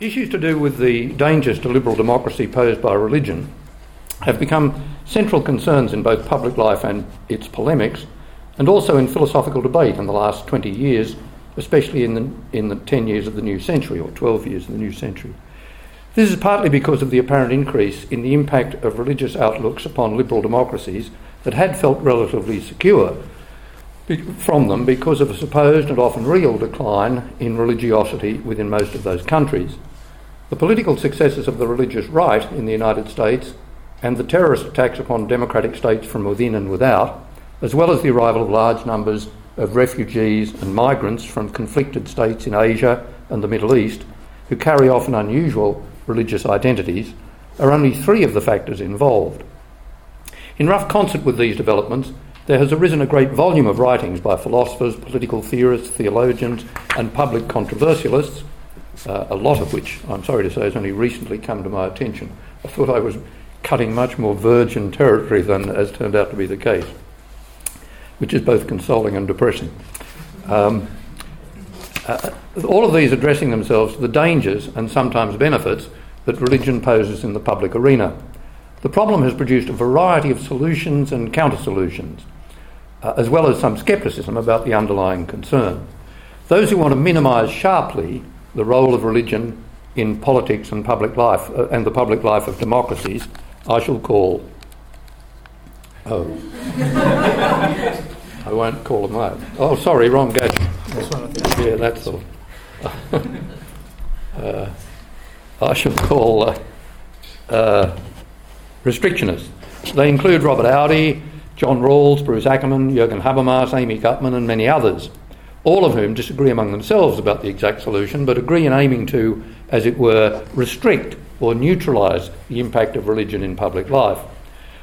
Issues to do with the dangers to liberal democracy posed by religion have become central concerns in both public life and its polemics, and also in philosophical debate in the last 20 years, especially in the, in the 10 years of the new century, or 12 years of the new century. This is partly because of the apparent increase in the impact of religious outlooks upon liberal democracies that had felt relatively secure from them because of a supposed and often real decline in religiosity within most of those countries. The political successes of the religious right in the United States and the terrorist attacks upon democratic states from within and without, as well as the arrival of large numbers of refugees and migrants from conflicted states in Asia and the Middle East who carry often unusual religious identities, are only three of the factors involved. In rough concert with these developments, there has arisen a great volume of writings by philosophers, political theorists, theologians, and public controversialists uh, a lot of which, I'm sorry to say, has only recently come to my attention. I thought I was cutting much more virgin territory than has turned out to be the case, which is both consoling and depressing. Um, uh, all of these addressing themselves to the dangers and sometimes benefits that religion poses in the public arena. The problem has produced a variety of solutions and counter solutions, uh, as well as some scepticism about the underlying concern. Those who want to minimise sharply the role of religion in politics and public life uh, and the public life of democracies, I shall call. Oh. I won't call them that. Oh, sorry, wrong gadget. Yeah, that's all. uh, I shall call uh, uh, restrictionists. They include Robert Audi, John Rawls, Bruce Ackerman, Jürgen Habermas, Amy Gutmann, and many others all of whom disagree among themselves about the exact solution, but agree in aiming to, as it were, restrict or neutralise the impact of religion in public life.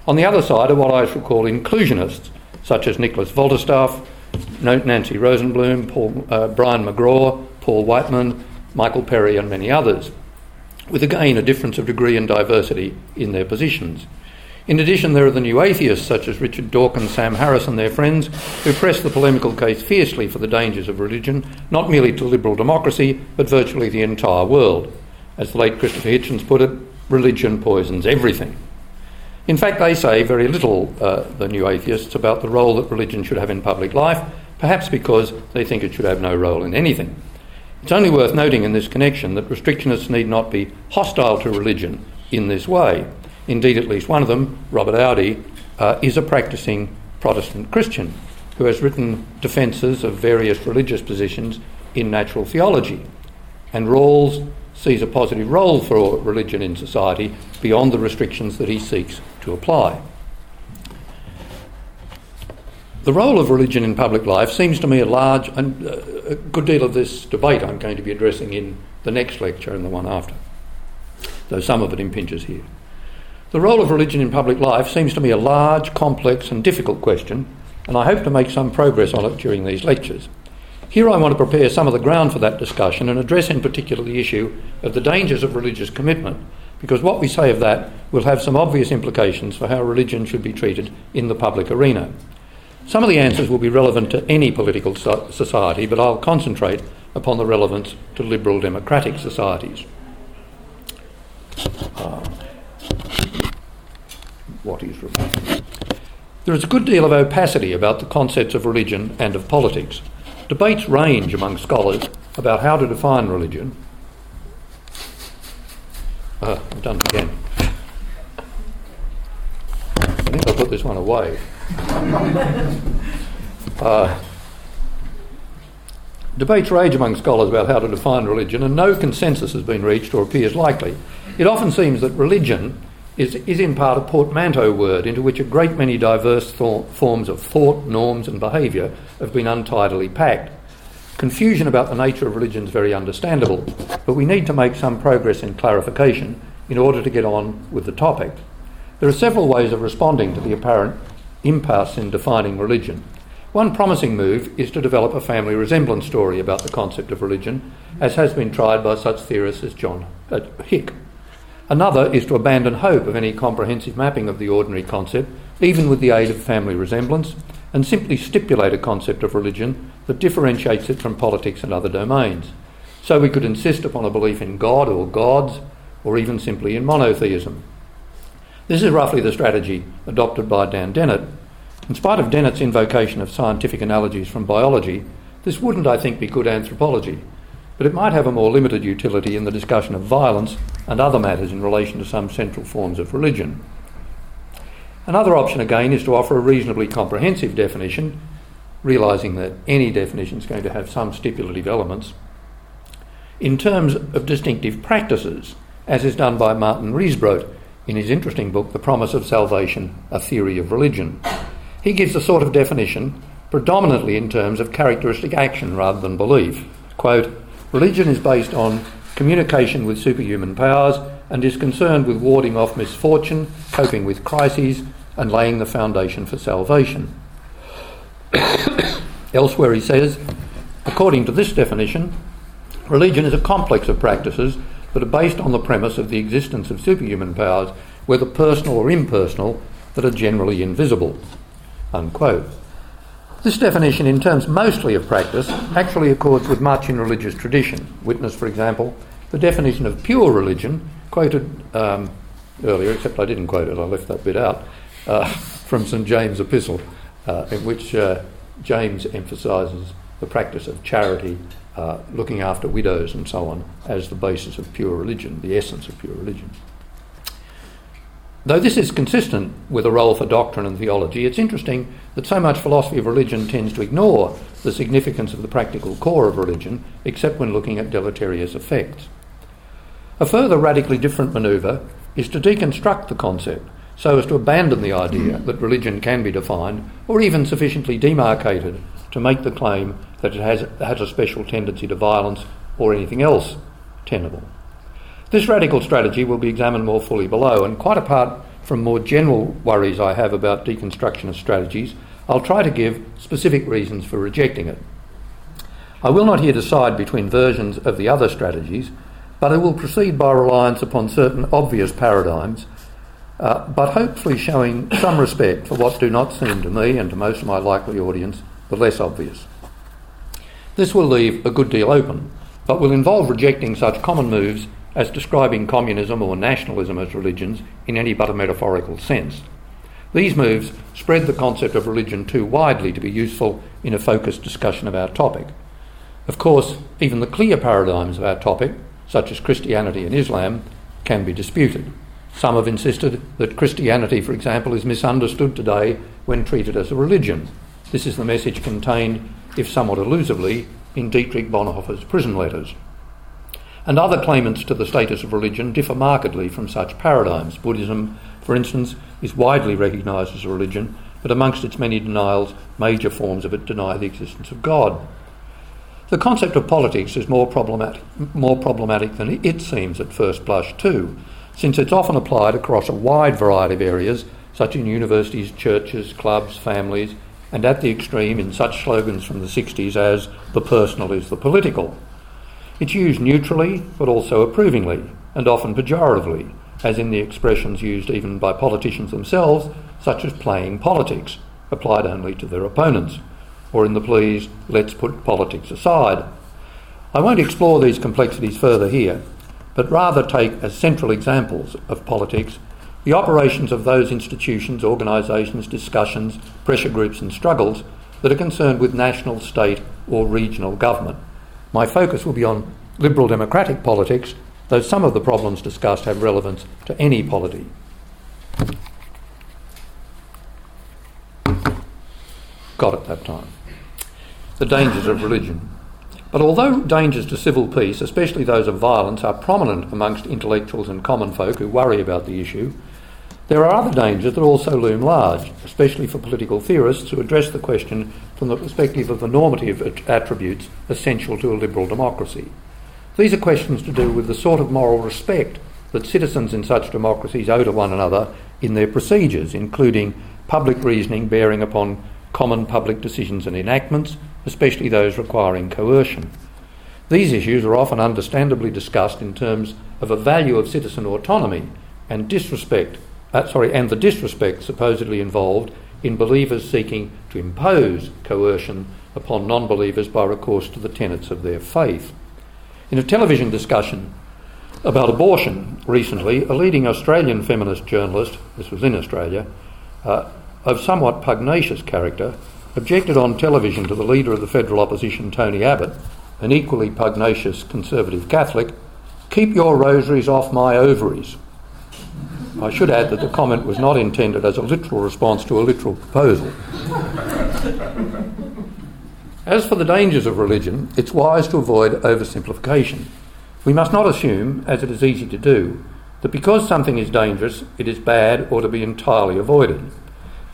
On the other side are what I shall call inclusionists, such as Nicholas Wolterstorff, Nancy Rosenblum, Paul, uh, Brian McGraw, Paul Weithman, Michael Perry, and many others, with again a difference of degree and diversity in their positions. In addition, there are the new atheists, such as Richard Dawkins, Sam Harris, and their friends, who press the polemical case fiercely for the dangers of religion, not merely to liberal democracy, but virtually the entire world. As the late Christopher Hitchens put it, religion poisons everything. In fact, they say very little, uh, the new atheists, about the role that religion should have in public life, perhaps because they think it should have no role in anything. It's only worth noting in this connection that restrictionists need not be hostile to religion in this way. Indeed, at least one of them, Robert Audi, uh, is a practicing Protestant Christian who has written defences of various religious positions in natural theology. And Rawls sees a positive role for religion in society beyond the restrictions that he seeks to apply. The role of religion in public life seems to me a large and uh, a good deal of this debate I'm going to be addressing in the next lecture and the one after, though some of it impinges here. The role of religion in public life seems to me a large, complex, and difficult question, and I hope to make some progress on it during these lectures. Here I want to prepare some of the ground for that discussion and address in particular the issue of the dangers of religious commitment, because what we say of that will have some obvious implications for how religion should be treated in the public arena. Some of the answers will be relevant to any political so- society, but I'll concentrate upon the relevance to liberal democratic societies. Uh, what is religion. There is a good deal of opacity about the concepts of religion and of politics. Debates range among scholars about how to define religion. Uh, I've done it again. I think I'll put this one away. Uh, debates rage among scholars about how to define religion, and no consensus has been reached or appears likely. It often seems that religion is, is in part a portmanteau word into which a great many diverse thought, forms of thought, norms, and behaviour have been untidily packed. Confusion about the nature of religion is very understandable, but we need to make some progress in clarification in order to get on with the topic. There are several ways of responding to the apparent impasse in defining religion. One promising move is to develop a family resemblance story about the concept of religion, as has been tried by such theorists as John uh, Hick. Another is to abandon hope of any comprehensive mapping of the ordinary concept, even with the aid of family resemblance, and simply stipulate a concept of religion that differentiates it from politics and other domains. So we could insist upon a belief in God or gods, or even simply in monotheism. This is roughly the strategy adopted by Dan Dennett. In spite of Dennett's invocation of scientific analogies from biology, this wouldn't, I think, be good anthropology, but it might have a more limited utility in the discussion of violence and other matters in relation to some central forms of religion. Another option, again, is to offer a reasonably comprehensive definition, realising that any definition is going to have some stipulative elements, in terms of distinctive practices, as is done by Martin Riesebrodt in his interesting book, The Promise of Salvation A Theory of Religion. He gives a sort of definition predominantly in terms of characteristic action rather than belief. Quote, religion is based on communication with superhuman powers and is concerned with warding off misfortune, coping with crises, and laying the foundation for salvation. Elsewhere, he says, according to this definition, religion is a complex of practices that are based on the premise of the existence of superhuman powers, whether personal or impersonal, that are generally invisible. Unquote. This definition, in terms mostly of practice, actually accords with much in religious tradition. Witness, for example, the definition of pure religion, quoted um, earlier, except I didn't quote it, I left that bit out, uh, from St James' Epistle, uh, in which uh, James emphasises the practice of charity, uh, looking after widows and so on, as the basis of pure religion, the essence of pure religion. Though this is consistent with a role for doctrine and theology, it's interesting that so much philosophy of religion tends to ignore the significance of the practical core of religion, except when looking at deleterious effects. A further radically different manoeuvre is to deconstruct the concept so as to abandon the idea hmm. that religion can be defined or even sufficiently demarcated to make the claim that it has, has a special tendency to violence or anything else tenable. This radical strategy will be examined more fully below, and quite apart from more general worries I have about deconstructionist strategies, I'll try to give specific reasons for rejecting it. I will not here decide between versions of the other strategies, but I will proceed by reliance upon certain obvious paradigms, uh, but hopefully showing some respect for what do not seem to me and to most of my likely audience the less obvious. This will leave a good deal open, but will involve rejecting such common moves as describing communism or nationalism as religions in any but a metaphorical sense. These moves spread the concept of religion too widely to be useful in a focused discussion of our topic. Of course, even the clear paradigms of our topic, such as Christianity and Islam, can be disputed. Some have insisted that Christianity, for example, is misunderstood today when treated as a religion. This is the message contained, if somewhat elusively, in Dietrich Bonhoeffer's prison letters and other claimants to the status of religion differ markedly from such paradigms. Buddhism, for instance, is widely recognised as a religion, but amongst its many denials, major forms of it deny the existence of God. The concept of politics is more problematic, more problematic than it seems at first blush, too, since it's often applied across a wide variety of areas, such in universities, churches, clubs, families, and at the extreme in such slogans from the 60s as the personal is the political. It's used neutrally, but also approvingly, and often pejoratively, as in the expressions used even by politicians themselves, such as playing politics, applied only to their opponents, or in the pleas, let's put politics aside. I won't explore these complexities further here, but rather take as central examples of politics the operations of those institutions, organisations, discussions, pressure groups, and struggles that are concerned with national, state, or regional government. My focus will be on liberal democratic politics, though some of the problems discussed have relevance to any polity. Got it that time. The dangers of religion. But although dangers to civil peace, especially those of violence, are prominent amongst intellectuals and common folk who worry about the issue, there are other dangers that also loom large, especially for political theorists who address the question from the perspective of the normative attributes essential to a liberal democracy. These are questions to do with the sort of moral respect that citizens in such democracies owe to one another in their procedures, including public reasoning bearing upon common public decisions and enactments, especially those requiring coercion. These issues are often understandably discussed in terms of a value of citizen autonomy and disrespect uh, sorry, and the disrespect supposedly involved in believers seeking to impose coercion upon non believers by recourse to the tenets of their faith. In a television discussion about abortion recently, a leading Australian feminist journalist, this was in Australia, uh, of somewhat pugnacious character, objected on television to the leader of the federal opposition, Tony Abbott, an equally pugnacious conservative Catholic, keep your rosaries off my ovaries. I should add that the comment was not intended as a literal response to a literal proposal. As for the dangers of religion, it's wise to avoid oversimplification. We must not assume, as it is easy to do, that because something is dangerous, it is bad or to be entirely avoided.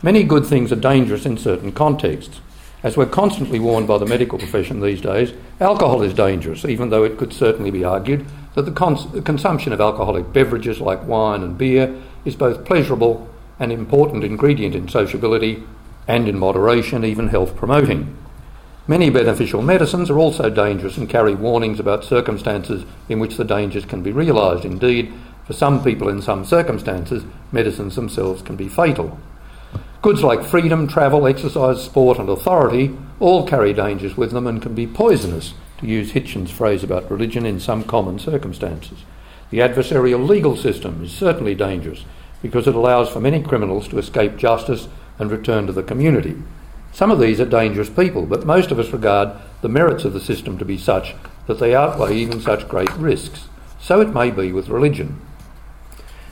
Many good things are dangerous in certain contexts. As we're constantly warned by the medical profession these days, alcohol is dangerous, even though it could certainly be argued that the, cons- consumption of alcoholic beverages like wine and beer is both pleasurable and important ingredient in sociability and in moderation, even health promoting. Many beneficial medicines are also dangerous and carry warnings about circumstances in which the dangers can be realised. Indeed, for some people in some circumstances, medicines themselves can be fatal. Goods like freedom, travel, exercise, sport, and authority all carry dangers with them and can be poisonous, to use Hitchens' phrase about religion, in some common circumstances. The adversarial legal system is certainly dangerous because it allows for many criminals to escape justice and return to the community. Some of these are dangerous people, but most of us regard the merits of the system to be such that they outweigh even such great risks. So it may be with religion.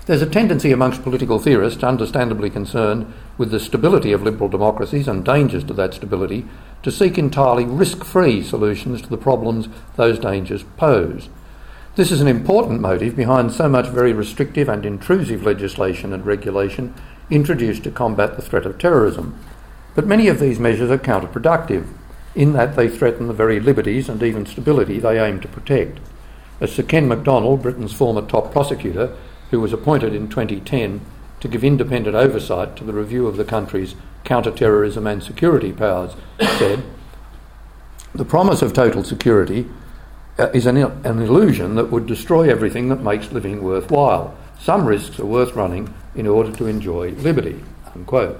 There's a tendency amongst political theorists, understandably concerned with the stability of liberal democracies and dangers to that stability, to seek entirely risk free solutions to the problems those dangers pose. This is an important motive behind so much very restrictive and intrusive legislation and regulation introduced to combat the threat of terrorism. But many of these measures are counterproductive in that they threaten the very liberties and even stability they aim to protect. As Sir Ken Macdonald, Britain's former top prosecutor, who was appointed in 2010 to give independent oversight to the review of the country's counter-terrorism and security powers, said, the promise of total security uh, is an, an illusion that would destroy everything that makes living worthwhile. Some risks are worth running in order to enjoy liberty. Unquote.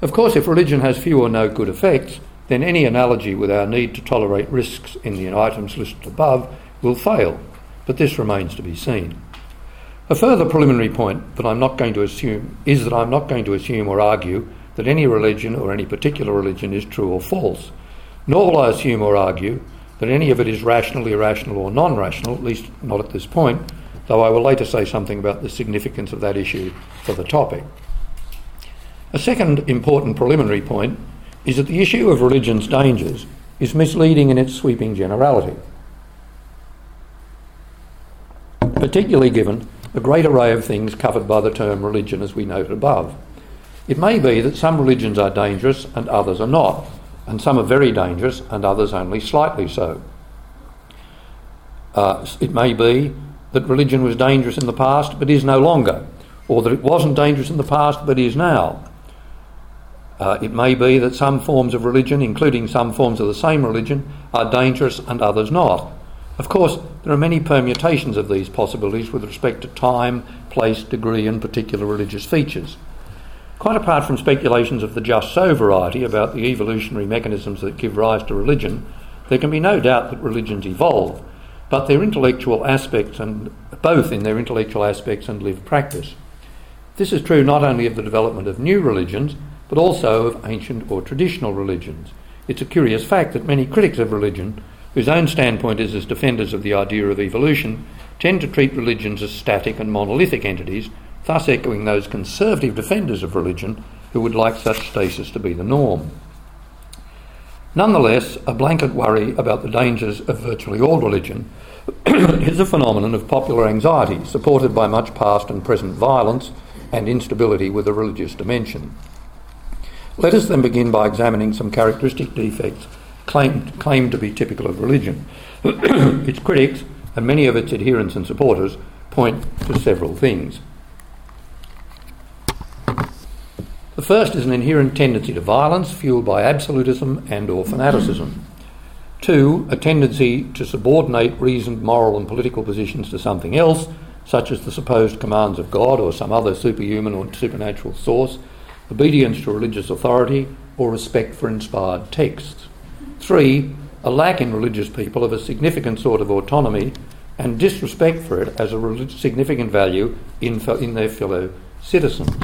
Of course, if religion has few or no good effects, then any analogy with our need to tolerate risks in the items listed above will fail, but this remains to be seen. A further preliminary point that I'm not going to assume is that I'm not going to assume or argue that any religion or any particular religion is true or false, nor will I assume or argue that any of it is rational, irrational, or non rational, at least not at this point, though I will later say something about the significance of that issue for the topic. A second important preliminary point is that the issue of religion's dangers is misleading in its sweeping generality, particularly given the great array of things covered by the term religion as we noted above. It may be that some religions are dangerous and others are not, and some are very dangerous and others only slightly so. Uh, it may be that religion was dangerous in the past but is no longer, or that it wasn't dangerous in the past but is now. Uh, it may be that some forms of religion, including some forms of the same religion, are dangerous and others not. Of course, there are many permutations of these possibilities with respect to time, place, degree, and particular religious features. Quite apart from speculations of the just so variety about the evolutionary mechanisms that give rise to religion, there can be no doubt that religions evolve, but their intellectual aspects and both in their intellectual aspects and lived practice. This is true not only of the development of new religions, but also of ancient or traditional religions. It's a curious fact that many critics of religion, whose own standpoint is as defenders of the idea of evolution, tend to treat religions as static and monolithic entities, thus echoing those conservative defenders of religion who would like such stasis to be the norm. Nonetheless, a blanket worry about the dangers of virtually all religion is a phenomenon of popular anxiety supported by much past and present violence and instability with a religious dimension. Let us then begin by examining some characteristic defects claimed, claimed to be typical of religion. its critics, and many of its adherents and supporters, point to several things. The first is an inherent tendency to violence fueled by absolutism and or fanaticism. Two, a tendency to subordinate reasoned moral and political positions to something else, such as the supposed commands of God or some other superhuman or supernatural source, obedience to religious authority, or respect for inspired texts. Three, a lack in religious people of a significant sort of autonomy and disrespect for it as a significant value in, in their fellow citizens.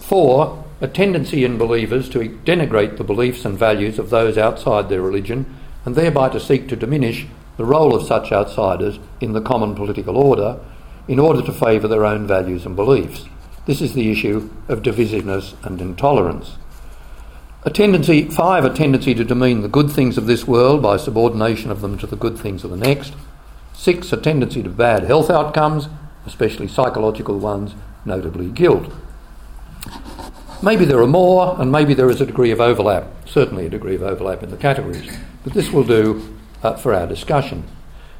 Four, a tendency in believers to denigrate the beliefs and values of those outside their religion and thereby to seek to diminish the role of such outsiders in the common political order in order to favour their own values and beliefs. This is the issue of divisiveness and intolerance. A tendency, five, a tendency to demean the good things of this world by subordination of them to the good things of the next. Six, a tendency to bad health outcomes, especially psychological ones, notably guilt. Maybe there are more, and maybe there is a degree of overlap, certainly a degree of overlap in the categories, but this will do uh, for our discussion.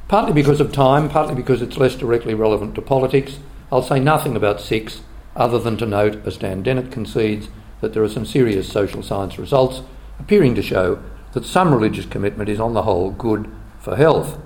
Partly because of time, partly because it's less directly relevant to politics, I'll say nothing about six other than to note, as Dan Dennett concedes, that there are some serious social science results appearing to show that some religious commitment is on the whole good for health.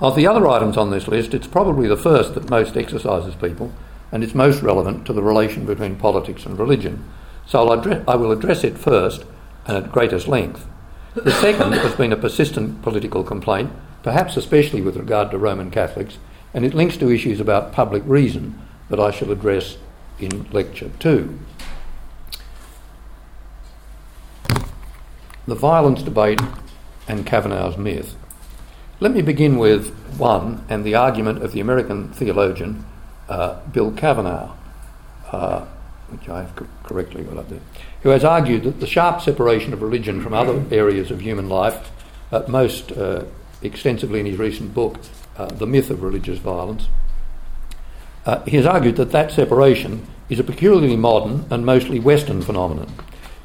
Of the other items on this list, it's probably the first that most exercises people, and it's most relevant to the relation between politics and religion. So address, I will address it first and at greatest length. The second has been a persistent political complaint, perhaps especially with regard to Roman Catholics, and it links to issues about public reason that I shall address in lecture two. The violence debate and Cavanaugh's myth. Let me begin with one and the argument of the American theologian uh, Bill Cavanaugh, uh, which I have co- correctly got up there, who has argued that the sharp separation of religion from other areas of human life, uh, most extensively in his recent book, uh, The Myth of Religious Violence, uh, he has argued that that separation is a peculiarly modern and mostly Western phenomenon.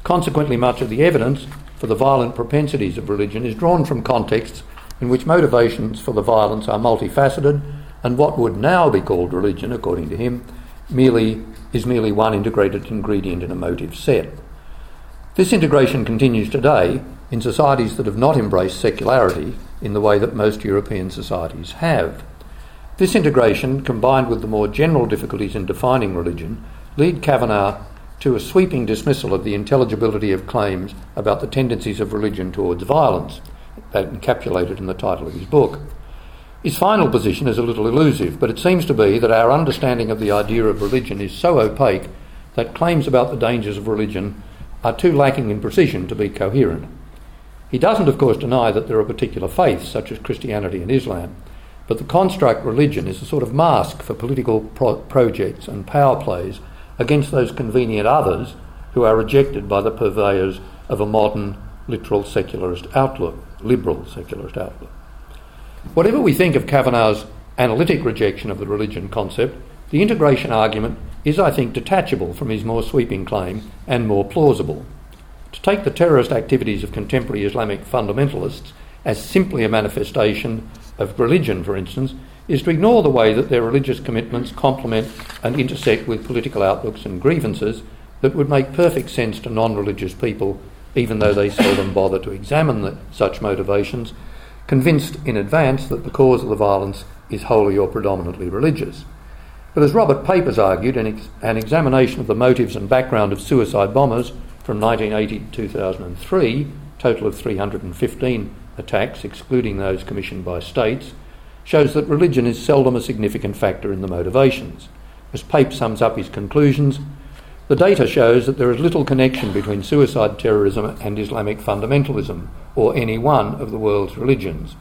Consequently, much of the evidence for the violent propensities of religion is drawn from contexts in which motivations for the violence are multifaceted and what would now be called religion, according to him, merely is merely one integrated ingredient in a motive set. This integration continues today in societies that have not embraced secularity in the way that most European societies have. This integration, combined with the more general difficulties in defining religion, lead Cavanaugh to a sweeping dismissal of the intelligibility of claims about the tendencies of religion towards violence, that encapsulated in the title of his book. His final position is a little elusive, but it seems to be that our understanding of the idea of religion is so opaque that claims about the dangers of religion are too lacking in precision to be coherent. He doesn't, of course, deny that there are particular faiths, such as Christianity and Islam, but the construct religion is a sort of mask for political pro- projects and power plays against those convenient others who are rejected by the purveyors of a modern, literal secularist outlook, liberal secularist outlook. Whatever we think of Cavanaugh's analytic rejection of the religion concept, the integration argument is, I think, detachable from his more sweeping claim and more plausible. To take the terrorist activities of contemporary Islamic fundamentalists as simply a manifestation of religion, for instance, is to ignore the way that their religious commitments complement and intersect with political outlooks and grievances that would make perfect sense to non religious people, even though they seldom bother to examine the, such motivations convinced in advance that the cause of the violence is wholly or predominantly religious. But as Robert Pape argued, an, ex- an examination of the motives and background of suicide bombers from 1980 to 2003, total of 315 attacks, excluding those commissioned by states, shows that religion is seldom a significant factor in the motivations. As Pape sums up his conclusions, the data shows that there is little connection between suicide terrorism and Islamic fundamentalism, or any one of the world's religions.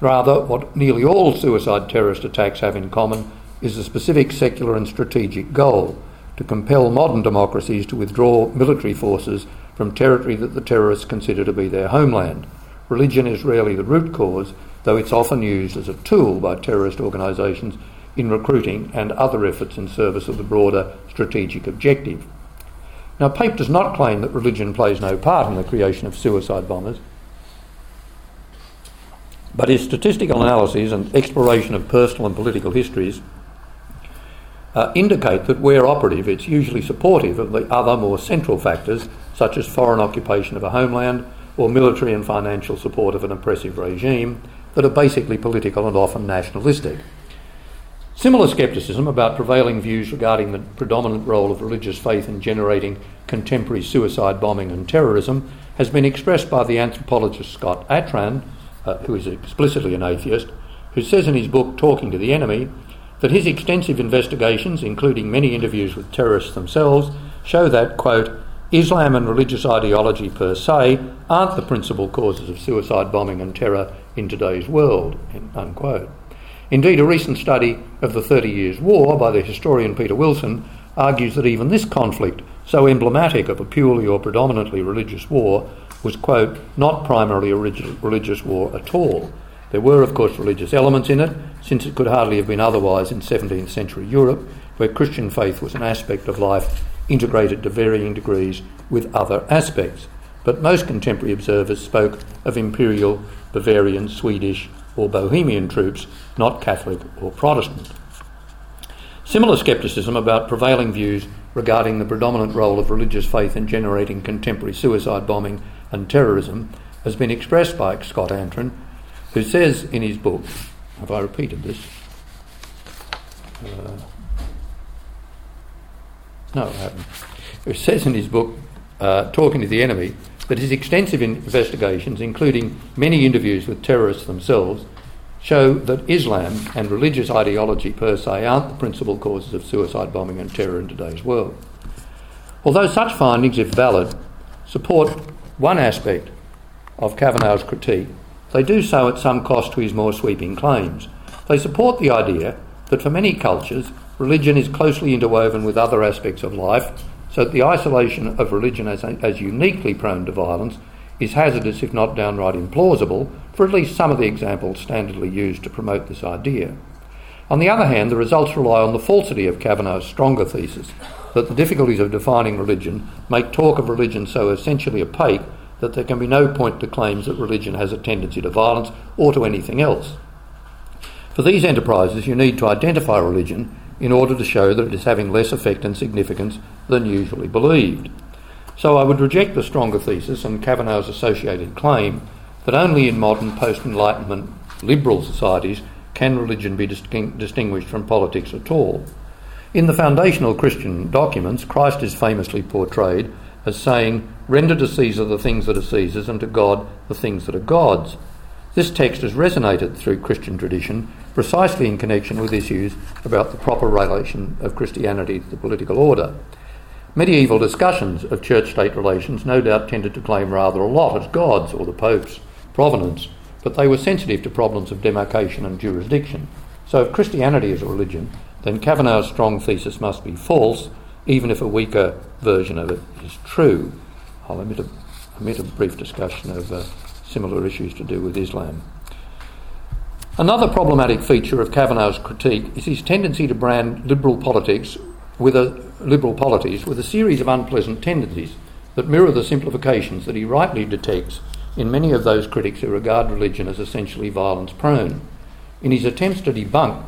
Rather, what nearly all suicide terrorist attacks have in common is a specific secular and strategic goal to compel modern democracies to withdraw military forces from territory that the terrorists consider to be their homeland. Religion is rarely the root cause, though it's often used as a tool by terrorist organisations in recruiting and other efforts in service of the broader strategic objective. Now, Pape does not claim that religion plays no part in the creation of suicide bombers, but his statistical analyses and exploration of personal and political histories uh, indicate that where operative, it's usually supportive of the other more central factors, such as foreign occupation of a homeland or military and financial support of an oppressive regime, that are basically political and often nationalistic. Similar scepticism about prevailing views regarding the predominant role of religious faith in generating contemporary suicide bombing and terrorism has been expressed by the anthropologist Scott Atran, uh, who is explicitly an atheist, who says in his book Talking to the Enemy that his extensive investigations, including many interviews with terrorists themselves, show that, quote, Islam and religious ideology per se aren't the principal causes of suicide bombing and terror in today's world, unquote. Indeed, a recent study of the Thirty Years' War by the historian Peter Wilson argues that even this conflict, so emblematic of a purely or predominantly religious war, was, quote, not primarily a religious war at all. There were, of course, religious elements in it, since it could hardly have been otherwise in 17th century Europe, where Christian faith was an aspect of life integrated to varying degrees with other aspects. But most contemporary observers spoke of imperial, Bavarian, Swedish, or Bohemian troops, not Catholic or Protestant. Similar scepticism about prevailing views regarding the predominant role of religious faith in generating contemporary suicide bombing and terrorism has been expressed by Scott Atran, who says in his book, have I repeated this? Uh, no, I haven't. Who says in his book, uh, Talking to the Enemy, that his extensive investigations, including many interviews with terrorists themselves, show that Islam and religious ideology per se aren't the principal causes of suicide bombing and terror in today's world. Although such findings, if valid, support one aspect of Cavanaugh's critique, they do so at some cost to his more sweeping claims. They support the idea that for many cultures, religion is closely interwoven with other aspects of life so that the isolation of religion as, as uniquely prone to violence is hazardous, if not downright implausible, for at least some of the examples standardly used to promote this idea. On the other hand, the results rely on the falsity of Cavanaugh's stronger thesis that the difficulties of defining religion make talk of religion so essentially opaque that there can be no point to claims that religion has a tendency to violence or to anything else. For these enterprises, you need to identify religion in order to show that it is having less effect and significance than usually believed. So I would reject the stronger thesis and Cavanaugh's associated claim that only in modern post Enlightenment liberal societies can religion be distinguished from politics at all. In the foundational Christian documents, Christ is famously portrayed as saying, Render to Caesar the things that are Caesar's, and to God the things that are God's. This text has resonated through Christian tradition precisely in connection with issues about the proper relation of Christianity to the political order. Medieval discussions of church state relations no doubt tended to claim rather a lot as God's or the Pope's provenance, but they were sensitive to problems of demarcation and jurisdiction. So if Christianity is a religion, then Cavanaugh's strong thesis must be false, even if a weaker version of it is true. I'll omit a, omit a brief discussion of uh, similar issues to do with Islam. Another problematic feature of Cavanaugh's critique is his tendency to brand liberal politics with a liberal polities with a series of unpleasant tendencies that mirror the simplifications that he rightly detects in many of those critics who regard religion as essentially violence prone. In his attempts to debunk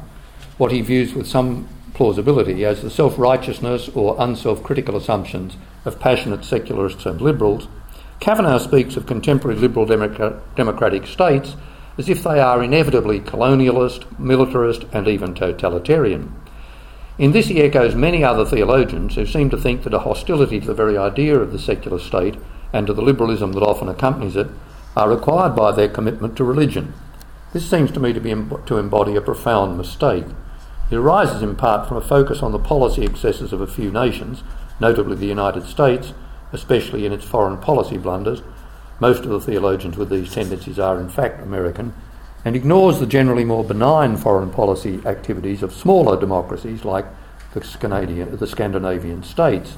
what he views with some plausibility as the self righteousness or unself critical assumptions of passionate secularists and liberals, Cavanaugh speaks of contemporary liberal democratic states as if they are inevitably colonialist, militarist, and even totalitarian. In this, he echoes many other theologians who seem to think that a hostility to the very idea of the secular state and to the liberalism that often accompanies it are required by their commitment to religion. This seems to me to, be, to embody a profound mistake. It arises in part from a focus on the policy excesses of a few nations, notably the United States, especially in its foreign policy blunders, most of the theologians with these tendencies are, in fact, American, and ignores the generally more benign foreign policy activities of smaller democracies like the, Scandinavian, the Scandinavian states.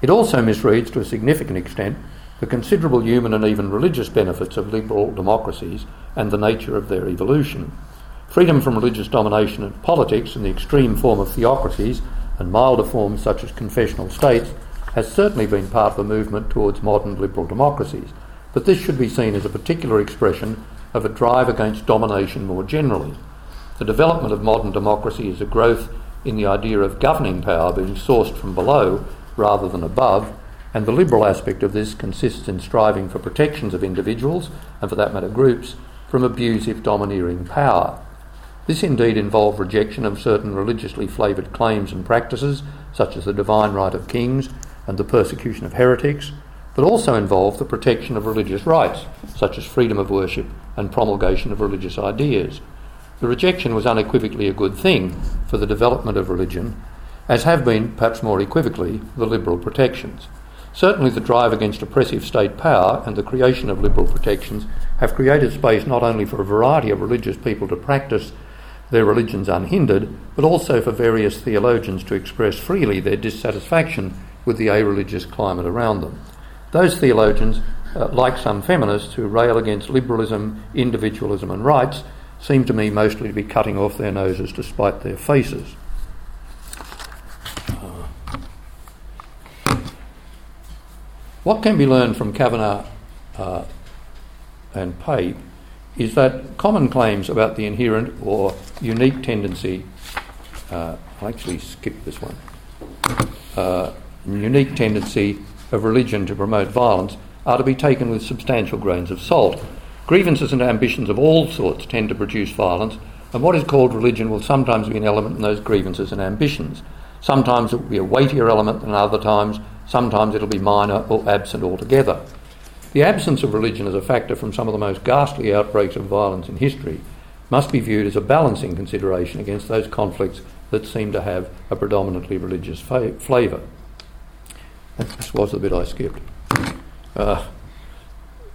It also misreads to a significant extent the considerable human and even religious benefits of liberal democracies and the nature of their evolution. Freedom from religious domination in politics and the extreme form of theocracies and milder forms such as confessional states has certainly been part of the movement towards modern liberal democracies, but this should be seen as a particular expression of a drive against domination more generally. The development of modern democracy is a growth in the idea of governing power being sourced from below rather than above, and the liberal aspect of this consists in striving for protections of individuals, and for that matter groups, from abusive domineering power. This indeed involved rejection of certain religiously flavoured claims and practices, such as the divine right of kings and the persecution of heretics, but also involved the protection of religious rights, such as freedom of worship and promulgation of religious ideas. The rejection was unequivocally a good thing for the development of religion, as have been, perhaps more equivocally, the liberal protections. Certainly, the drive against oppressive state power and the creation of liberal protections have created space not only for a variety of religious people to practice their religions unhindered, but also for various theologians to express freely their dissatisfaction with the a religious climate around them. Those theologians, uh, like some feminists who rail against liberalism, individualism, and rights, seem to me mostly to be cutting off their noses to spite their faces. What can be learned from Cavanaugh uh, and Pape is that common claims about the inherent or unique tendency, uh, I'll actually skip this one, uh, unique tendency of religion to promote violence are to be taken with substantial grains of salt. Grievances and ambitions of all sorts tend to produce violence, and what is called religion will sometimes be an element in those grievances and ambitions. Sometimes it will be a weightier element than other times, sometimes it'll be minor or absent altogether. The absence of religion as a factor from some of the most ghastly outbreaks of violence in history must be viewed as a balancing consideration against those conflicts that seem to have a predominantly religious fa- flavour. This was the bit I skipped. Uh,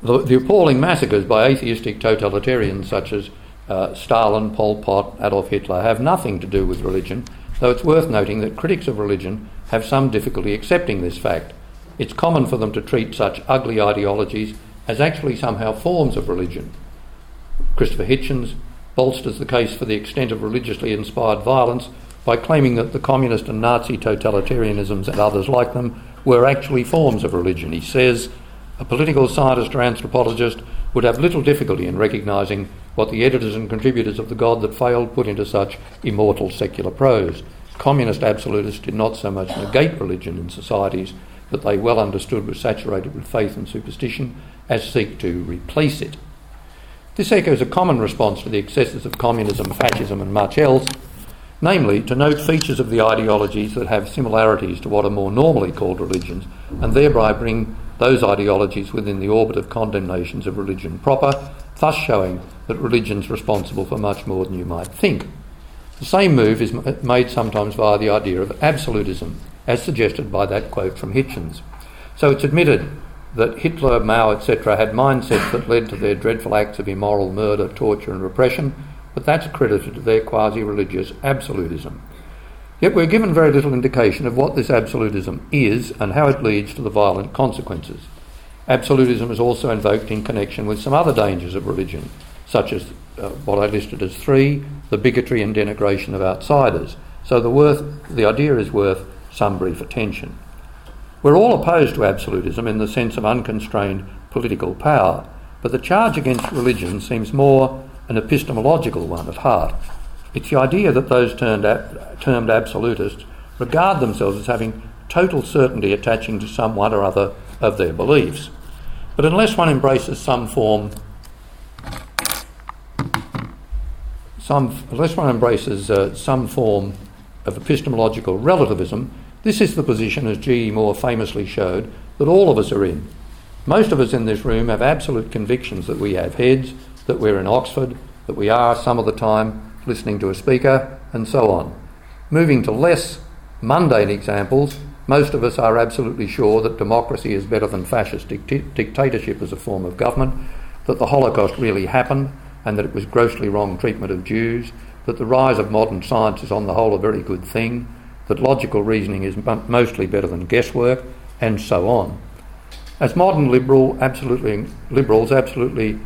the, the, appalling massacres by atheistic totalitarians such as uh, Stalin, Pol Pot, Adolf Hitler have nothing to do with religion, though it's worth noting that critics of religion have some difficulty accepting this fact. It's common for them to treat such ugly ideologies as actually somehow forms of religion. Christopher Hitchens bolsters the case for the extent of religiously inspired violence by claiming that the communist and Nazi totalitarianisms and others like them were actually forms of religion. He says a political scientist or anthropologist would have little difficulty in recognising what the editors and contributors of The God That Failed put into such immortal secular prose. Communist absolutists did not so much negate religion in societies that they well understood was saturated with faith and superstition as seek to replace it. This echoes a common response to the excesses of communism, fascism, and much else, namely to note features of the ideologies that have similarities to what are more normally called religions, and thereby bring those ideologies within the orbit of condemnations of religion proper, thus showing that religion's responsible for much more than you might think. The same move is made sometimes via the idea of absolutism, as suggested by that quote from Hitchens. So it's admitted that Hitler, Mao, etc., had mindsets that led to their dreadful acts of immoral murder, torture, and repression, but that's credited to their quasi religious absolutism. Yet we're given very little indication of what this absolutism is and how it leads to the violent consequences. Absolutism is also invoked in connection with some other dangers of religion, such as uh, what I listed as three the bigotry and denigration of outsiders. So the, worth, the idea is worth some brief attention. We're all opposed to absolutism in the sense of unconstrained political power, but the charge against religion seems more an epistemological one at heart. It's the idea that those ab- termed absolutists regard themselves as having total certainty attaching to some one or other of their beliefs. But unless one embraces some form, some, unless one embraces uh, some form of epistemological relativism, this is the position, as G.E. Moore famously showed, that all of us are in. Most of us in this room have absolute convictions that we have heads, that we're in Oxford, that we are some of the time listening to a speaker, and so on. Moving to less mundane examples, most of us are absolutely sure that democracy is better than fascist dictatorship as a form of government, that the Holocaust really happened, and that it was grossly wrong treatment of Jews, that the rise of modern science is on the whole a very good thing, that logical reasoning is mostly better than guesswork, and so on. As modern liberal, absolutely liberals absolutely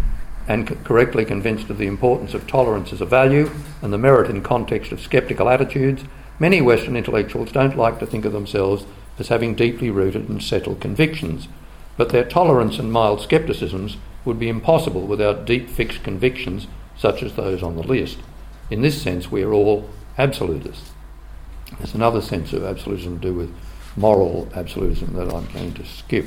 and correctly convinced of the importance of tolerance as a value and the merit in context of sceptical attitudes, many Western intellectuals don't like to think of themselves as having deeply rooted and settled convictions, but their tolerance and mild scepticisms would be impossible without deep fixed convictions such as those on the list. In this sense, we are all absolutists. There's another sense of absolutism to do with moral absolutism that I'm going to skip.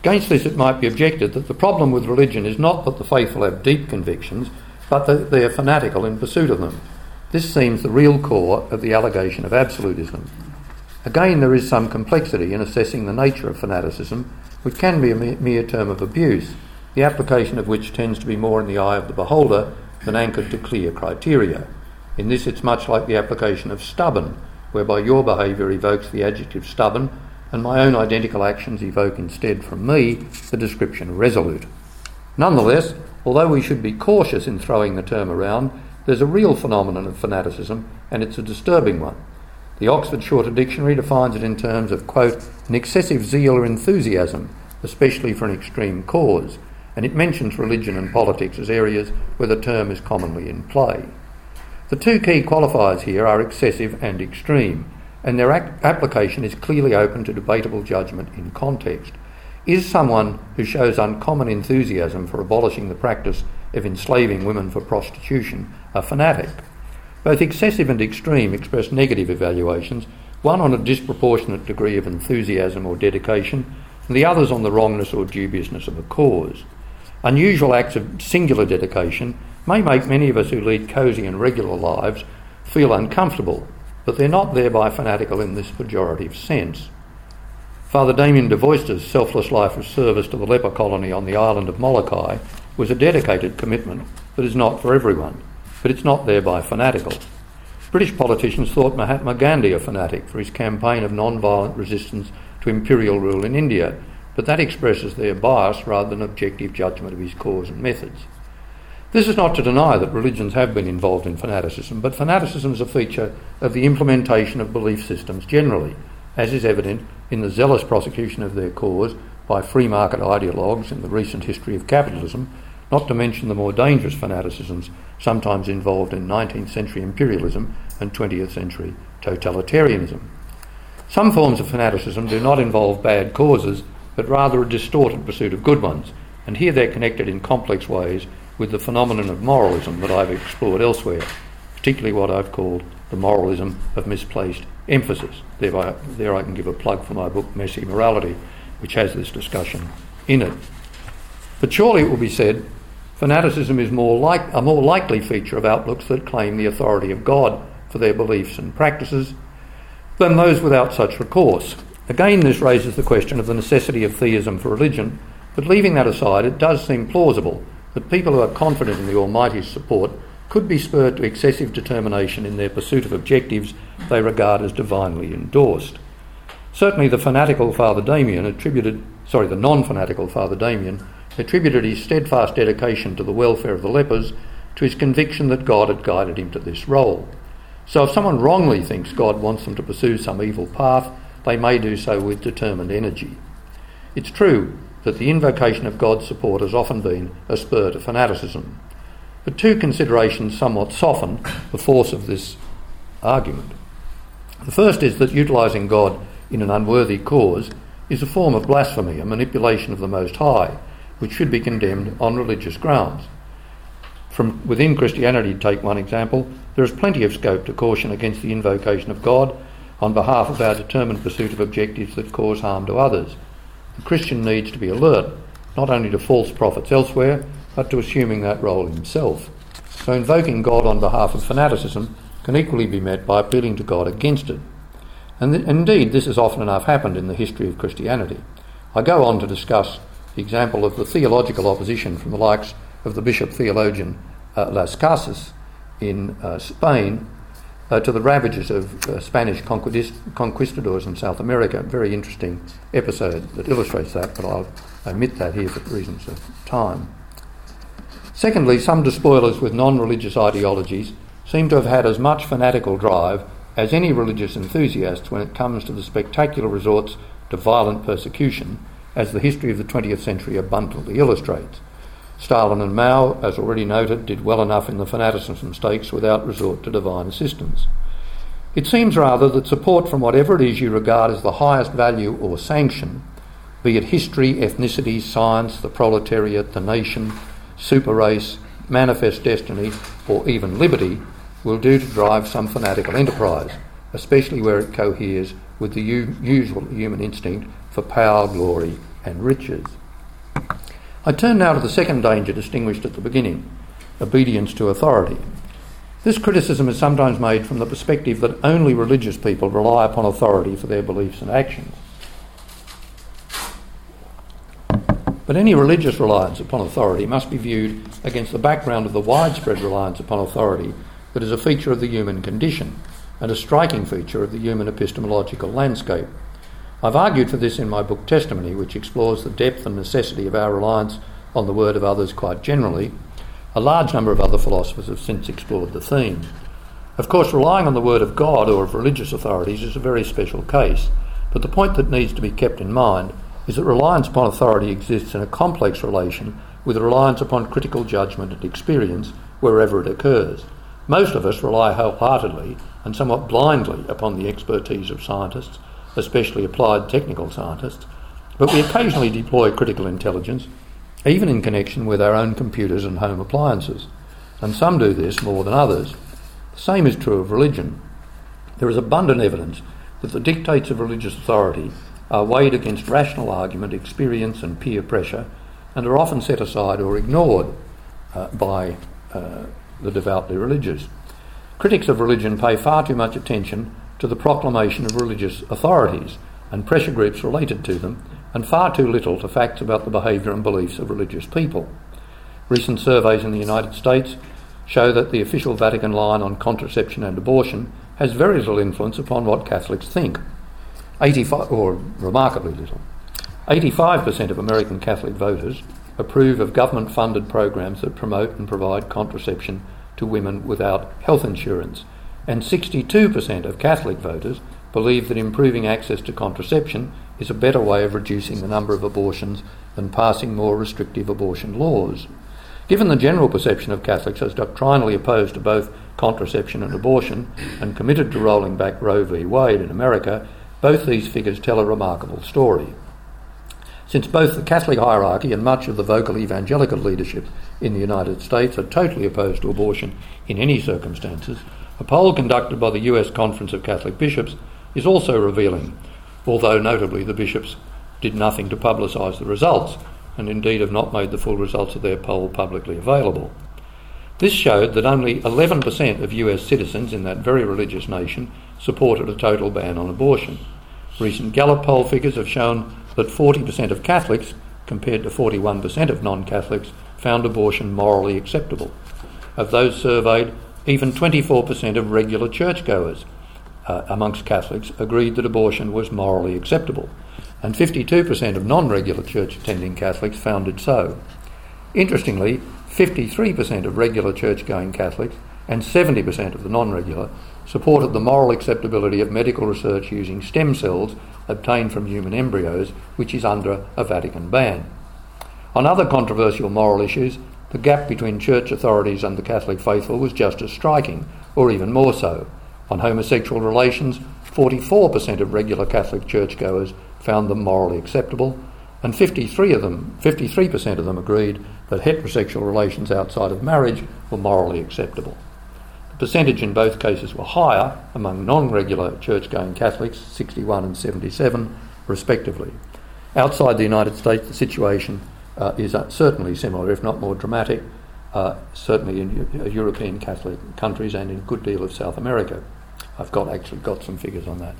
Against this, it might be objected that the problem with religion is not that the faithful have deep convictions, but that they are fanatical in pursuit of them. This seems the real core of the allegation of absolutism. Again, there is some complexity in assessing the nature of fanaticism, which can be a mere term of abuse, the application of which tends to be more in the eye of the beholder than anchored to clear criteria. In this, it's much like the application of stubborn, whereby your behaviour evokes the adjective stubborn and my own identical actions evoke instead from me the description resolute. Nonetheless, although we should be cautious in throwing the term around, there's a real phenomenon of fanaticism, and it's a disturbing one. The Oxford Shorter Dictionary defines it in terms of, quote, an excessive zeal or enthusiasm, especially for an extreme cause, and it mentions religion and politics as areas where the term is commonly in play. The two key qualifiers here are excessive and extreme, and their application is clearly open to debatable judgment in context. Is someone who shows uncommon enthusiasm for abolishing the practice of enslaving women for prostitution a fanatic? Both excessive and extreme express negative evaluations, one on a disproportionate degree of enthusiasm or dedication, and the others on the wrongness or dubiousness of a cause. Unusual acts of singular dedication may make many of us who lead cosy and regular lives feel uncomfortable but they're not thereby fanatical in this pejorative sense. Father Damien de Veuster's selfless life of service to the leper colony on the island of Molokai was a dedicated commitment that is not for everyone, but it's not thereby fanatical. British politicians thought Mahatma Gandhi a fanatic for his campaign of non-violent resistance to imperial rule in India, but that expresses their bias rather than objective judgment of his cause and methods. This is not to deny that religions have been involved in fanaticism, but fanaticism is a feature of the implementation of belief systems generally, as is evident in the zealous prosecution of their cause by free market ideologues in the recent history of capitalism, not to mention the more dangerous fanaticisms sometimes involved in 19th century imperialism and 20th century totalitarianism. Some forms of fanaticism do not involve bad causes, but rather a distorted pursuit of good ones, and here they're connected in complex ways with the phenomenon of moralism that I've explored elsewhere, particularly what I've called the moralism of misplaced emphasis. There I, there I can give a plug for my book, Messy Morality, which has this discussion in it. But surely it will be said fanaticism is more like, a more likely feature of outlooks that claim the authority of God for their beliefs and practices than those without such recourse. Again, this raises the question of the necessity of theism for religion, but leaving that aside, it does seem plausible that people who are confident in the Almighty's support could be spurred to excessive determination in their pursuit of objectives they regard as divinely endorsed. Certainly, the fanatical Father Damien attributed, sorry, the non fanatical Father Damien attributed his steadfast dedication to the welfare of the lepers to his conviction that God had guided him to this role. So, if someone wrongly thinks God wants them to pursue some evil path, they may do so with determined energy. It's true that the invocation of God's support has often been a spur to fanaticism. But two considerations somewhat soften the force of this argument. The first is that utilising God in an unworthy cause is a form of blasphemy, a manipulation of the Most High, which should be condemned on religious grounds. From within Christianity, to take one example, there is plenty of scope to caution against the invocation of God on behalf of our determined pursuit of objectives that cause harm to others. The Christian needs to be alert, not only to false prophets elsewhere, but to assuming that role himself. So invoking God on behalf of fanaticism can equally be met by appealing to God against it. And th- indeed, this has often enough happened in the history of Christianity. I go on to discuss the example of the theological opposition from the likes of the bishop theologian uh, Las Casas in uh, Spain uh, to the ravages of uh, Spanish conquistadors in South America. Very interesting episode that illustrates that, but I'll omit that here for reasons of time. Secondly, some despoilers with non religious ideologies seem to have had as much fanatical drive as any religious enthusiasts when it comes to the spectacular resorts to violent persecution, as the history of the 20th century abundantly illustrates. Stalin and Mao, as already noted, did well enough in the fanaticism stakes without resort to divine assistance. It seems rather that support from whatever it is you regard as the highest value or sanction, be it history, ethnicity, science, the proletariat, the nation, super race, manifest destiny, or even liberty, will do to drive some fanatical enterprise, especially where it coheres with the u- usual human instinct for power, glory, and riches. I turn now to the second danger distinguished at the beginning obedience to authority. This criticism is sometimes made from the perspective that only religious people rely upon authority for their beliefs and actions. But any religious reliance upon authority must be viewed against the background of the widespread reliance upon authority that is a feature of the human condition and a striking feature of the human epistemological landscape. I've argued for this in my book Testimony, which explores the depth and necessity of our reliance on the word of others quite generally. A large number of other philosophers have since explored the theme. Of course, relying on the word of God or of religious authorities is a very special case, but the point that needs to be kept in mind is that reliance upon authority exists in a complex relation with reliance upon critical judgment and experience wherever it occurs. Most of us rely wholeheartedly and somewhat blindly upon the expertise of scientists especially applied technical scientists, but we occasionally deploy critical intelligence, even in connection with our own computers and home appliances, and some do this more than others. The same is true of religion. There is abundant evidence that the dictates of religious authority are weighed against rational argument, experience, and peer pressure, and are often set aside or ignored uh, by uh, the devoutly religious. Critics of religion pay far too much attention to the proclamation of religious authorities and pressure groups related to them, and far too little to facts about the behaviour and beliefs of religious people. Recent surveys in the United States show that the official Vatican line on contraception and abortion has very little influence upon what Catholics think. 85, or remarkably little. 85% of American Catholic voters approve of government funded programs that promote and provide contraception to women without health insurance, and 62% of Catholic voters believe that improving access to contraception is a better way of reducing the number of abortions than passing more restrictive abortion laws. Given the general perception of Catholics as doctrinally opposed to both contraception and abortion and committed to rolling back Roe v. Wade in America, both these figures tell a remarkable story. Since both the Catholic hierarchy and much of the vocal evangelical leadership in the United States are totally opposed to abortion in any circumstances, a poll conducted by the US Conference of Catholic Bishops is also revealing, although notably the bishops did nothing to publicise the results and indeed have not made the full results of their poll publicly available. This showed that only 11% of US citizens in that very religious nation supported a total ban on abortion. Recent Gallup poll figures have shown that 40% of Catholics, compared to 41% of non Catholics, found abortion morally acceptable. Of those surveyed, even 24% of regular churchgoers uh, amongst Catholics agreed that abortion was morally acceptable, and 52% of non regular church attending Catholics found it so. Interestingly, 53% of regular church going Catholics and 70% of the non regular supported the moral acceptability of medical research using stem cells obtained from human embryos, which is under a Vatican ban. On other controversial moral issues, the gap between church authorities and the Catholic faithful was just as striking, or even more so. On homosexual relations, 44% of regular Catholic churchgoers found them morally acceptable, and 53 of them, 53% of them agreed that heterosexual relations outside of marriage were morally acceptable. The percentage in both cases were higher among non-regular church-going Catholics, 61 and 77 respectively. Outside the United States, the situation uh, is uh, certainly similar, if not more dramatic, uh, certainly in uh, European Catholic countries and in a good deal of South America. I've got actually got some figures on that.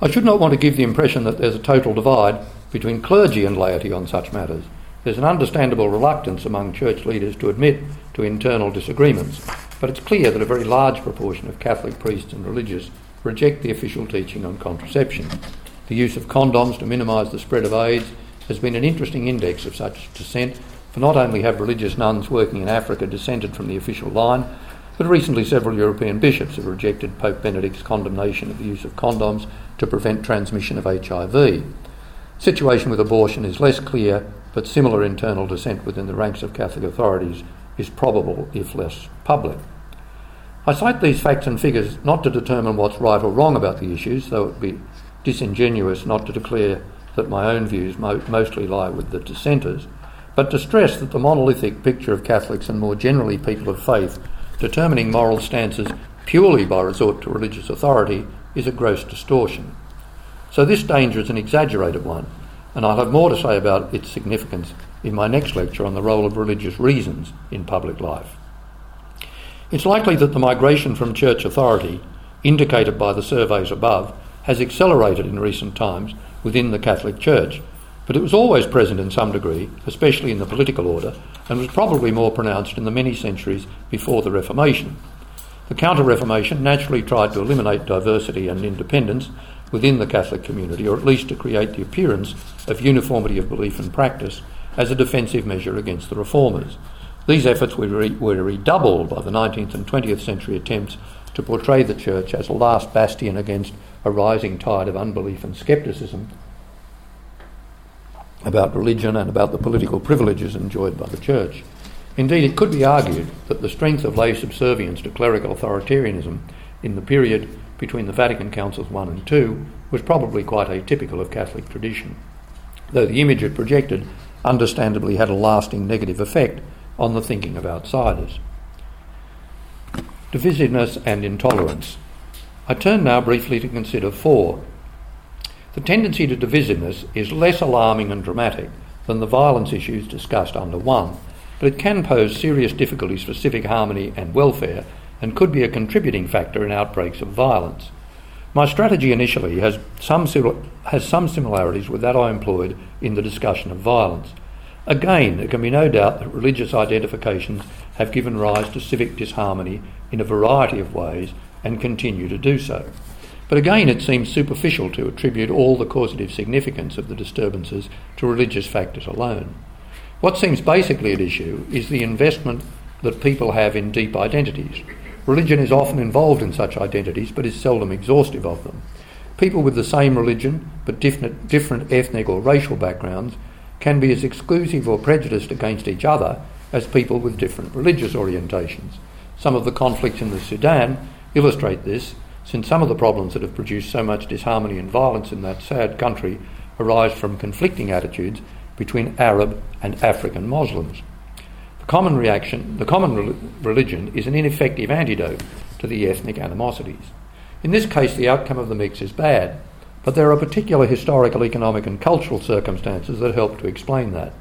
I should not want to give the impression that there's a total divide between clergy and laity on such matters. There's an understandable reluctance among church leaders to admit to internal disagreements, but it's clear that a very large proportion of Catholic priests and religious reject the official teaching on contraception. The use of condoms to minimise the spread of AIDS has been an interesting index of such dissent, for not only have religious nuns working in Africa dissented from the official line, but recently several European bishops have rejected Pope Benedict's condemnation of the use of condoms to prevent transmission of HIV. The situation with abortion is less clear, but similar internal dissent within the ranks of Catholic authorities is probable, if less public. I cite these facts and figures not to determine what's right or wrong about the issues, though it would be disingenuous not to declare that my own views mo- mostly lie with the dissenters, but to stress that the monolithic picture of Catholics and more generally people of faith determining moral stances purely by resort to religious authority is a gross distortion. So this danger is an exaggerated one, and I'll have more to say about its significance in my next lecture on the role of religious reasons in public life. It's likely that the migration from church authority, indicated by the surveys above, has accelerated in recent times within the Catholic Church, but it was always present in some degree, especially in the political order, and was probably more pronounced in the many centuries before the Reformation. The Counter Reformation naturally tried to eliminate diversity and independence within the Catholic community, or at least to create the appearance of uniformity of belief and practice as a defensive measure against the reformers. These efforts were, re- were redoubled by the 19th and 20th century attempts to portray the Church as a last bastion against a rising tide of unbelief and scepticism about religion and about the political privileges enjoyed by the Church. Indeed, it could be argued that the strength of lay subservience to clerical authoritarianism in the period between the Vatican Councils I and II was probably quite atypical of Catholic tradition, though the image it projected understandably had a lasting negative effect on the thinking of outsiders. Divisiveness and intolerance. I turn now briefly to consider four. The tendency to divisiveness is less alarming and dramatic than the violence issues discussed under one, but it can pose serious difficulties for civic harmony and welfare and could be a contributing factor in outbreaks of violence. My strategy initially has some, has some similarities with that I employed in the discussion of violence. Again, there can be no doubt that religious identifications have given rise to civic disharmony in a variety of ways and continue to do so. But again, it seems superficial to attribute all the causative significance of the disturbances to religious factors alone. What seems basically at issue is the investment that people have in deep identities, Religion is often involved in such identities but is seldom exhaustive of them. People with the same religion but different, different ethnic or racial backgrounds can be as exclusive or prejudiced against each other as people with different religious orientations. Some of the conflicts in the Sudan illustrate this, since some of the problems that have produced so much disharmony and violence in that sad country arise from conflicting attitudes between Arab and African Muslims The common reaction, the common religion is an ineffective antidote to the ethnic animosities. In this case, the outcome of the mix is bad, but there are particular historical, economic, and cultural circumstances that help to explain that.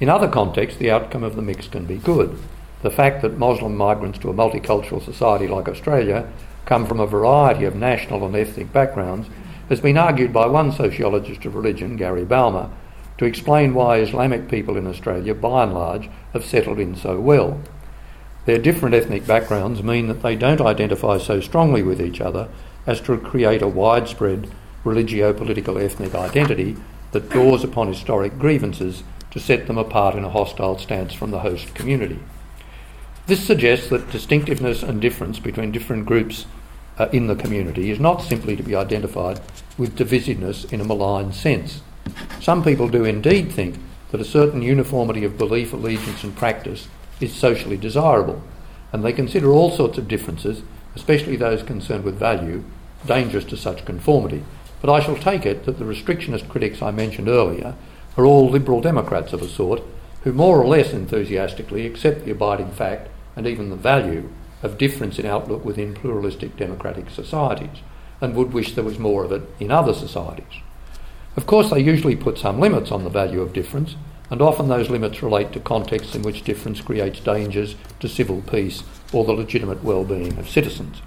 In other contexts, the outcome of the mix can be good. The fact that Muslim migrants to a multicultural society like Australia come from a variety of national and ethnic backgrounds has been argued by one sociologist of religion, Gary Bouma, to explain why Islamic people in Australia, by and large, have settled in so well. Their different ethnic backgrounds mean that they don't identify so strongly with each other as to create a widespread religio political ethnic identity that draws upon historic grievances to set them apart in a hostile stance from the host community. This suggests that distinctiveness and difference between different groups uh, in the community is not simply to be identified with divisiveness in a malign sense. Some people do indeed think that a certain uniformity of belief, allegiance, and practice is socially desirable, and they consider all sorts of differences, especially those concerned with value, dangerous to such conformity. But I shall take it that the restrictionist critics I mentioned earlier are all liberal Democrats of a sort who more or less enthusiastically accept the abiding fact and even the value of difference in outlook within pluralistic democratic societies and would wish there was more of it in other societies. Of course, they usually put some limits on the value of difference, and often those limits relate to contexts in which difference creates dangers to civil peace or the legitimate well-being of citizens.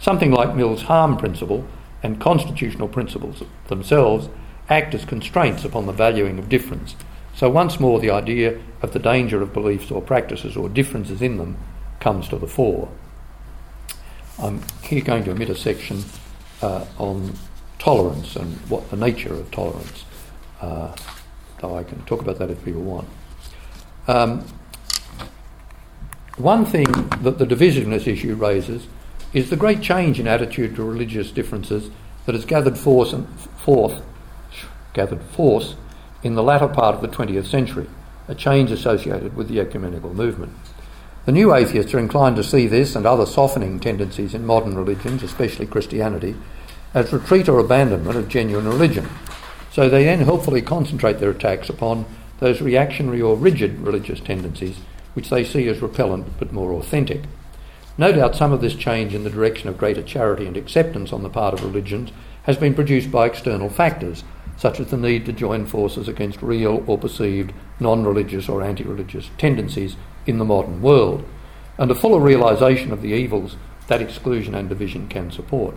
Something like Mill's harm principle and constitutional principles themselves act as constraints upon the valuing of difference. So once more the idea of the danger of beliefs or practices or differences in them comes to the fore. I'm here going to omit a section uh, on tolerance and what the nature of tolerance. Uh, though I can talk about that if people want. Um, one thing that the divisiveness issue raises is the great change in attitude to religious differences that has gathered force and forth, gathered force in the latter part of the 20th century, a change associated with the ecumenical movement. The new atheists are inclined to see this and other softening tendencies in modern religions, especially Christianity, as retreat or abandonment of genuine religion. So they then helpfully concentrate their attacks upon those reactionary or rigid religious tendencies which they see as repellent but more authentic. No doubt some of this change in the direction of greater charity and acceptance on the part of religions has been produced by external factors, such as the need to join forces against real or perceived non religious or anti religious tendencies in the modern world, and a fuller realisation of the evils that exclusion and division can support.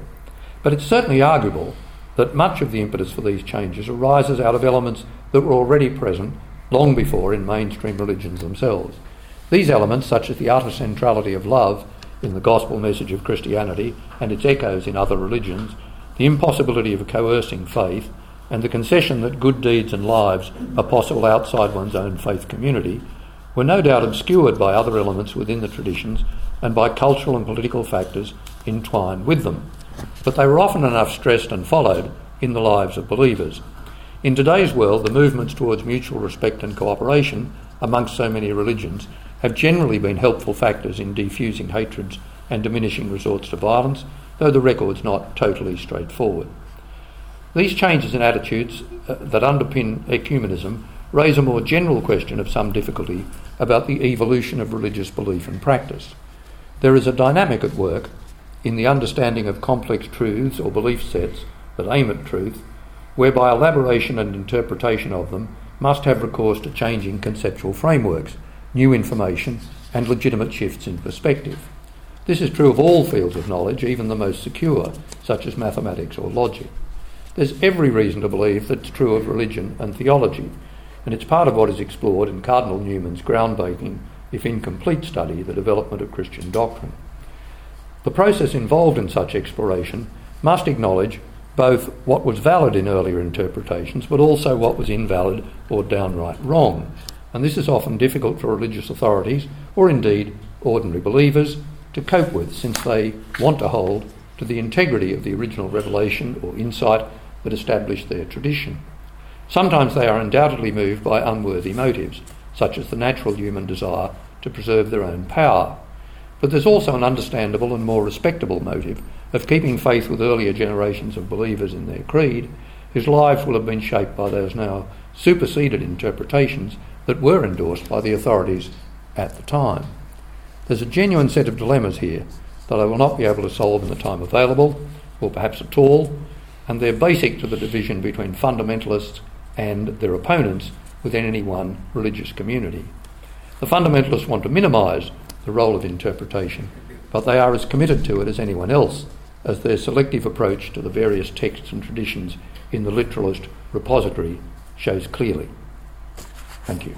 But it's certainly arguable that much of the impetus for these changes arises out of elements that were already present long before in mainstream religions themselves. These elements, such as the utter centrality of love in the gospel message of Christianity and its echoes in other religions, the impossibility of coercing faith, and the concession that good deeds and lives are possible outside one's own faith community, were no doubt obscured by other elements within the traditions and by cultural and political factors entwined with them. But they were often enough stressed and followed in the lives of believers. In today's world, the movements towards mutual respect and cooperation amongst so many religions have generally been helpful factors in defusing hatreds and diminishing resorts to violence, though the record's not totally straightforward. These changes in attitudes uh, that underpin ecumenism raise a more general question of some difficulty about the evolution of religious belief and practice. There is a dynamic at work in the understanding of complex truths or belief sets that aim at truth, whereby elaboration and interpretation of them must have recourse to changing conceptual frameworks, new information, and legitimate shifts in perspective. This is true of all fields of knowledge, even the most secure, such as mathematics or logic. There's every reason to believe that's true of religion and theology, and it's part of what is explored in Cardinal Newman's groundbreaking if incomplete study, the development of Christian doctrine. The process involved in such exploration must acknowledge both what was valid in earlier interpretations, but also what was invalid or downright wrong. And this is often difficult for religious authorities, or indeed ordinary believers, to cope with, since they want to hold to the integrity of the original revelation or insight that established their tradition. Sometimes they are undoubtedly moved by unworthy motives, such as the natural human desire to preserve their own power. But there's also an understandable and more respectable motive of keeping faith with earlier generations of believers in their creed, whose lives will have been shaped by those now superseded interpretations that were endorsed by the authorities at the time. There's a genuine set of dilemmas here that I will not be able to solve in the time available, or perhaps at all, and they're basic to the division between fundamentalists and their opponents within any one religious community. The fundamentalists want to minimise the role of interpretation, but they are as committed to it as anyone else, as their selective approach to the various texts and traditions in the literalist repository shows clearly. Thank you.